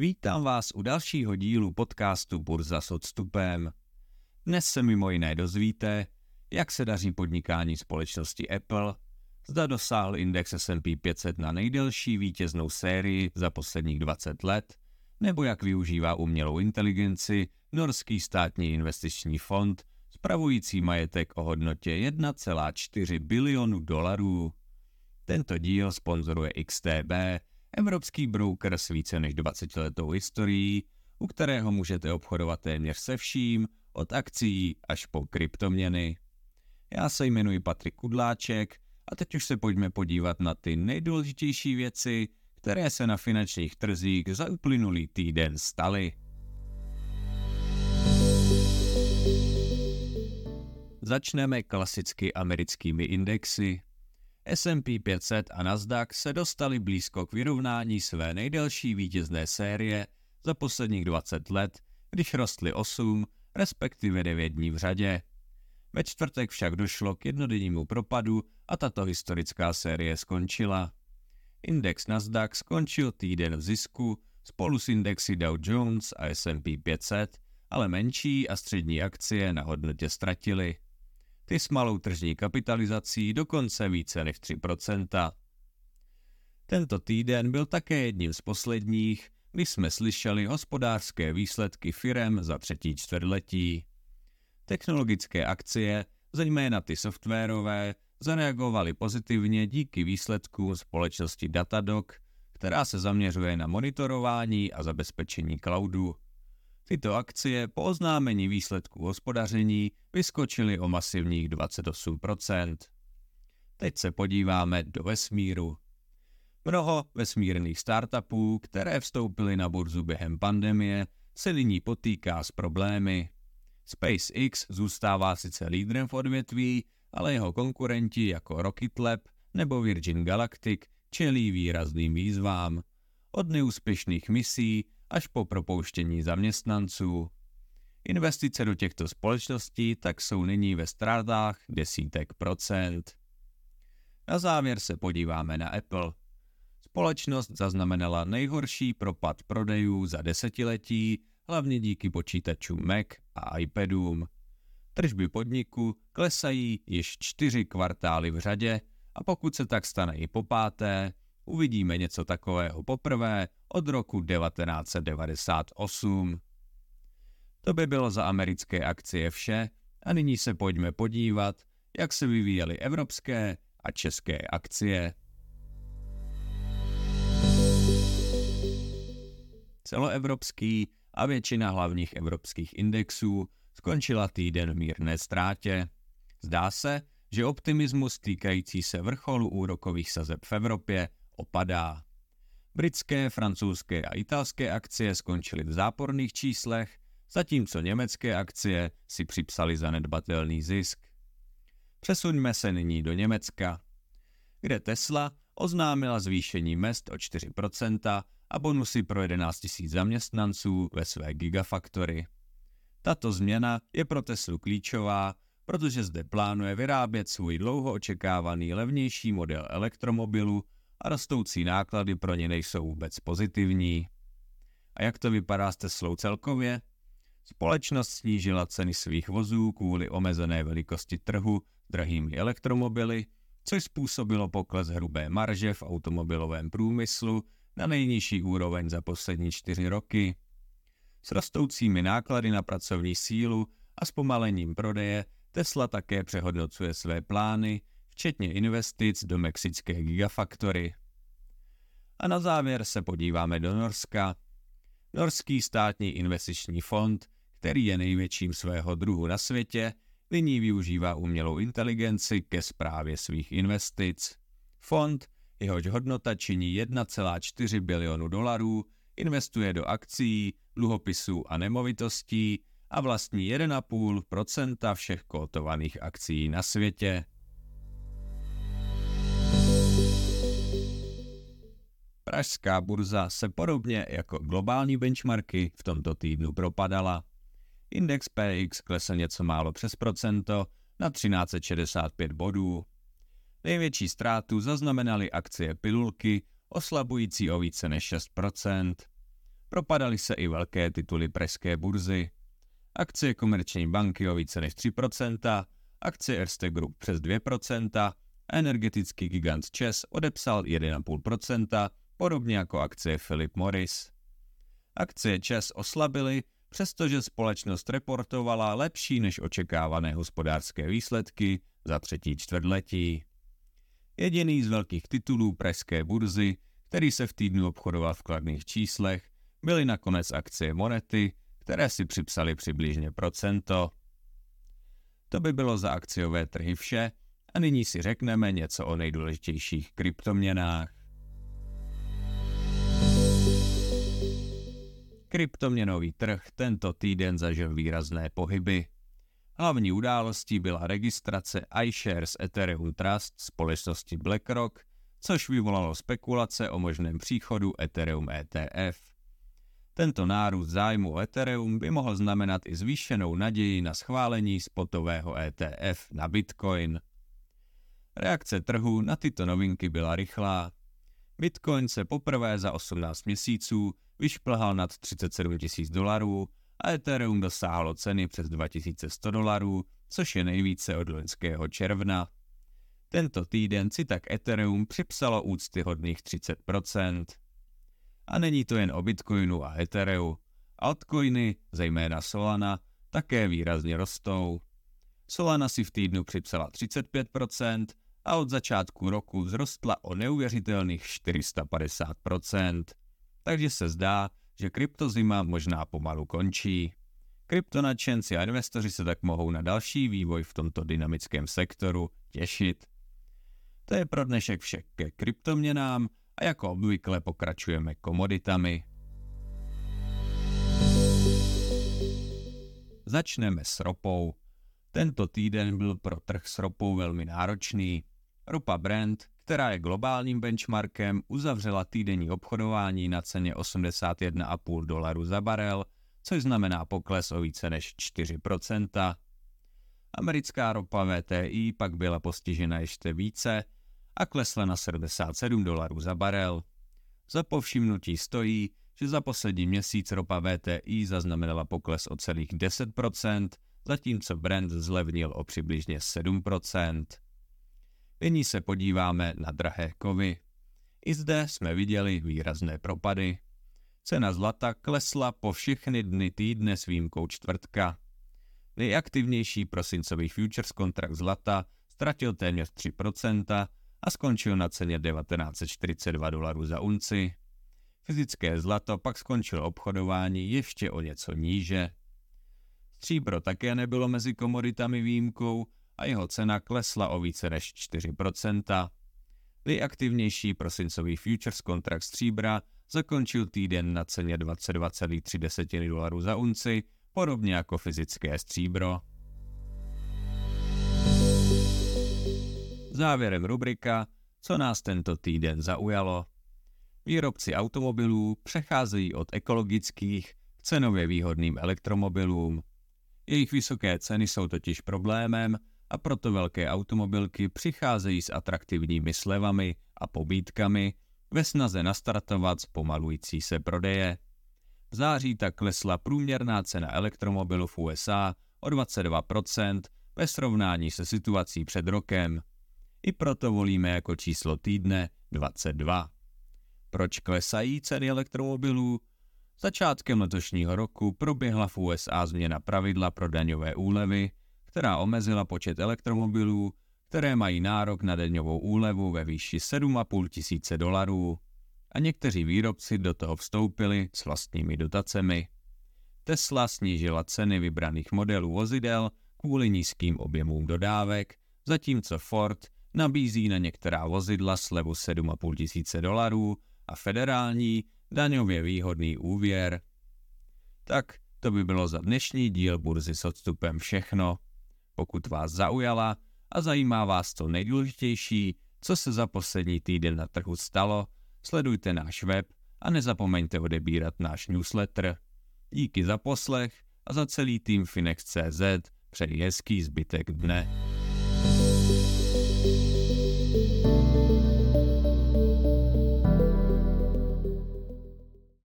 Vítám vás u dalšího dílu podcastu Burza s odstupem. Dnes se mimo jiné dozvíte, jak se daří podnikání společnosti Apple, zda dosáhl index S&P 500 na nejdelší vítěznou sérii za posledních 20 let, nebo jak využívá umělou inteligenci norský státní investiční fond, spravující majetek o hodnotě 1,4 bilionu dolarů. Tento díl sponzoruje XTB, evropský broker s více než 20 letou historií, u kterého můžete obchodovat téměř se vším, od akcí až po kryptoměny. Já se jmenuji Patrik Kudláček a teď už se pojďme podívat na ty nejdůležitější věci, které se na finančních trzích za uplynulý týden staly. Začneme klasicky americkými indexy. S&P 500 a Nasdaq se dostali blízko k vyrovnání své nejdelší vítězné série za posledních 20 let, když rostly 8, respektive 9 dní v řadě. Ve čtvrtek však došlo k jednodennímu propadu a tato historická série skončila. Index Nasdaq skončil týden v zisku spolu s indexy Dow Jones a S&P 500, ale menší a střední akcie na hodnotě ztratily. Ty s malou tržní kapitalizací dokonce více než 3%. Tento týden byl také jedním z posledních, kdy jsme slyšeli hospodářské výsledky firem za třetí čtvrtletí. Technologické akcie, zejména ty softwarové, zareagovaly pozitivně díky výsledkům společnosti Datadog, která se zaměřuje na monitorování a zabezpečení cloudu. Tyto akcie po oznámení výsledků hospodaření vyskočily o masivních 28%. Teď se podíváme do vesmíru. Mnoho vesmírných startupů, které vstoupily na burzu během pandemie, se nyní potýká s problémy. SpaceX zůstává sice lídrem v odvětví, ale jeho konkurenti jako Rocket Lab nebo Virgin Galactic čelí výrazným výzvám. Od neúspěšných misí až po propouštění zaměstnanců. Investice do těchto společností tak jsou nyní ve ztrátách desítek procent. Na závěr se podíváme na Apple. Společnost zaznamenala nejhorší propad prodejů za desetiletí, hlavně díky počítačům Mac a iPadům. Tržby podniku klesají již čtyři kvartály v řadě a pokud se tak stane i po páté, uvidíme něco takového poprvé od roku 1998. To by bylo za americké akcie vše a nyní se pojďme podívat, jak se vyvíjely evropské a české akcie. Celoevropský a většina hlavních evropských indexů skončila týden v mírné ztrátě. Zdá se, že optimismus týkající se vrcholu úrokových sazeb v Evropě opadá. Britské, francouzské a italské akcie skončily v záporných číslech, zatímco německé akcie si připsali zanedbatelný zisk. Přesuňme se nyní do Německa, kde Tesla oznámila zvýšení mest o 4% a bonusy pro 11 000 zaměstnanců ve své Gigafactory. Tato změna je pro Teslu klíčová, protože zde plánuje vyrábět svůj dlouho očekávaný levnější model elektromobilu a rostoucí náklady pro ně nejsou vůbec pozitivní. A jak to vypadá s Teslou celkově? Společnost snížila ceny svých vozů kvůli omezené velikosti trhu drahými elektromobily, což způsobilo pokles hrubé marže v automobilovém průmyslu na nejnižší úroveň za poslední čtyři roky. S rostoucími náklady na pracovní sílu a zpomalením prodeje Tesla také přehodnocuje své plány, včetně investic do mexické gigafaktory. A na závěr se podíváme do Norska. Norský státní investiční fond, který je největším svého druhu na světě, nyní využívá umělou inteligenci ke správě svých investic. Fond, jehož hodnota činí 1,4 bilionu dolarů, investuje do akcí, dluhopisů a nemovitostí a vlastní 1,5% všech kotovaných akcí na světě. Pražská burza se podobně jako globální benchmarky v tomto týdnu propadala. Index PX klesl něco málo přes procento na 1365 bodů. Největší ztrátu zaznamenaly akcie pilulky, oslabující o více než 6%. Propadaly se i velké tituly pražské burzy. Akcie Komerční banky o více než 3%, akcie Erste Group přes 2%, energetický gigant ČES odepsal 1,5%, podobně jako akcie Philip Morris. Akcie ČES oslabily, přestože společnost reportovala lepší než očekávané hospodářské výsledky za třetí čtvrtletí. Jediný z velkých titulů pražské burzy, který se v týdnu obchodoval v kladných číslech, byly nakonec akcie Monety, které si připsali přibližně procento. To by bylo za akciové trhy vše a nyní si řekneme něco o nejdůležitějších kryptoměnách. Kryptoměnový trh tento týden zažil výrazné pohyby. Hlavní událostí byla registrace iShares Ethereum Trust společnosti BlackRock, což vyvolalo spekulace o možném příchodu Ethereum ETF. Tento nárůst zájmu o Ethereum by mohl znamenat i zvýšenou naději na schválení spotového ETF na Bitcoin. Reakce trhu na tyto novinky byla rychlá. Bitcoin se poprvé za 18 měsíců vyšplhal nad 37 tisíc dolarů a Ethereum dosáhlo ceny přes 2100 dolarů, což je nejvíce od loňského června. Tento týden si tak Ethereum připsalo úctyhodných 30%. A není to jen o Bitcoinu a Ethereu. Altcoiny, zejména Solana, také výrazně rostou. Solana si v týdnu připsala 35% a od začátku roku vzrostla o neuvěřitelných 450%. Takže se zdá, že kryptozima možná pomalu končí. Kryptonačenci a investoři se tak mohou na další vývoj v tomto dynamickém sektoru těšit. To je pro dnešek vše ke kryptoměnám a jako obvykle pokračujeme komoditami. Začneme s ropou. Tento týden byl pro trh s ropou velmi náročný. Ropa Brent, která je globálním benchmarkem, uzavřela týdenní obchodování na ceně 81,5 dolarů za barel, což znamená pokles o více než 4%. Americká ropa VTI pak byla postižena ještě více a klesla na 77 dolarů za barel. Za povšimnutí stojí, že za poslední měsíc ropa VTI zaznamenala pokles o celých 10%, zatímco Brent zlevnil o přibližně 7%. Nyní se podíváme na drahé kovy. I zde jsme viděli výrazné propady. Cena zlata klesla po všechny dny týdne s výjimkou čtvrtka. Nejaktivnější prosincový futures kontrakt zlata ztratil téměř 3% a skončil na ceně 1942 dolarů za unci. Fyzické zlato pak skončilo obchodování ještě o něco níže. Stříbro také nebylo mezi komoditami výjimkou a jeho cena klesla o více než 4%. Nejaktivnější prosincový futures kontrakt stříbra zakončil týden na ceně 22,3 dolarů za unci, podobně jako fyzické stříbro. Závěrem rubrika, co nás tento týden zaujalo. Výrobci automobilů přecházejí od ekologických k cenově výhodným elektromobilům. Jejich vysoké ceny jsou totiž problémem a proto velké automobilky přicházejí s atraktivními slevami a pobídkami ve snaze nastartovat zpomalující se prodeje. V září tak klesla průměrná cena elektromobilu v USA o 22% ve srovnání se situací před rokem. I proto volíme jako číslo týdne 22. Proč klesají ceny elektromobilů? Začátkem letošního roku proběhla v USA změna pravidla pro daňové úlevy, která omezila počet elektromobilů, které mají nárok na daňovou úlevu ve výši 7,5 tisíce dolarů. A někteří výrobci do toho vstoupili s vlastními dotacemi. Tesla snížila ceny vybraných modelů vozidel kvůli nízkým objemům dodávek, zatímco Ford nabízí na některá vozidla slevu 7,5 tisíce dolarů a federální daňově výhodný úvěr. Tak to by bylo za dnešní díl burzy s odstupem všechno. Pokud vás zaujala a zajímá vás to nejdůležitější, co se za poslední týden na trhu stalo, sledujte náš web a nezapomeňte odebírat náš newsletter. Díky za poslech a za celý tým Finex.cz přeji hezký zbytek dne.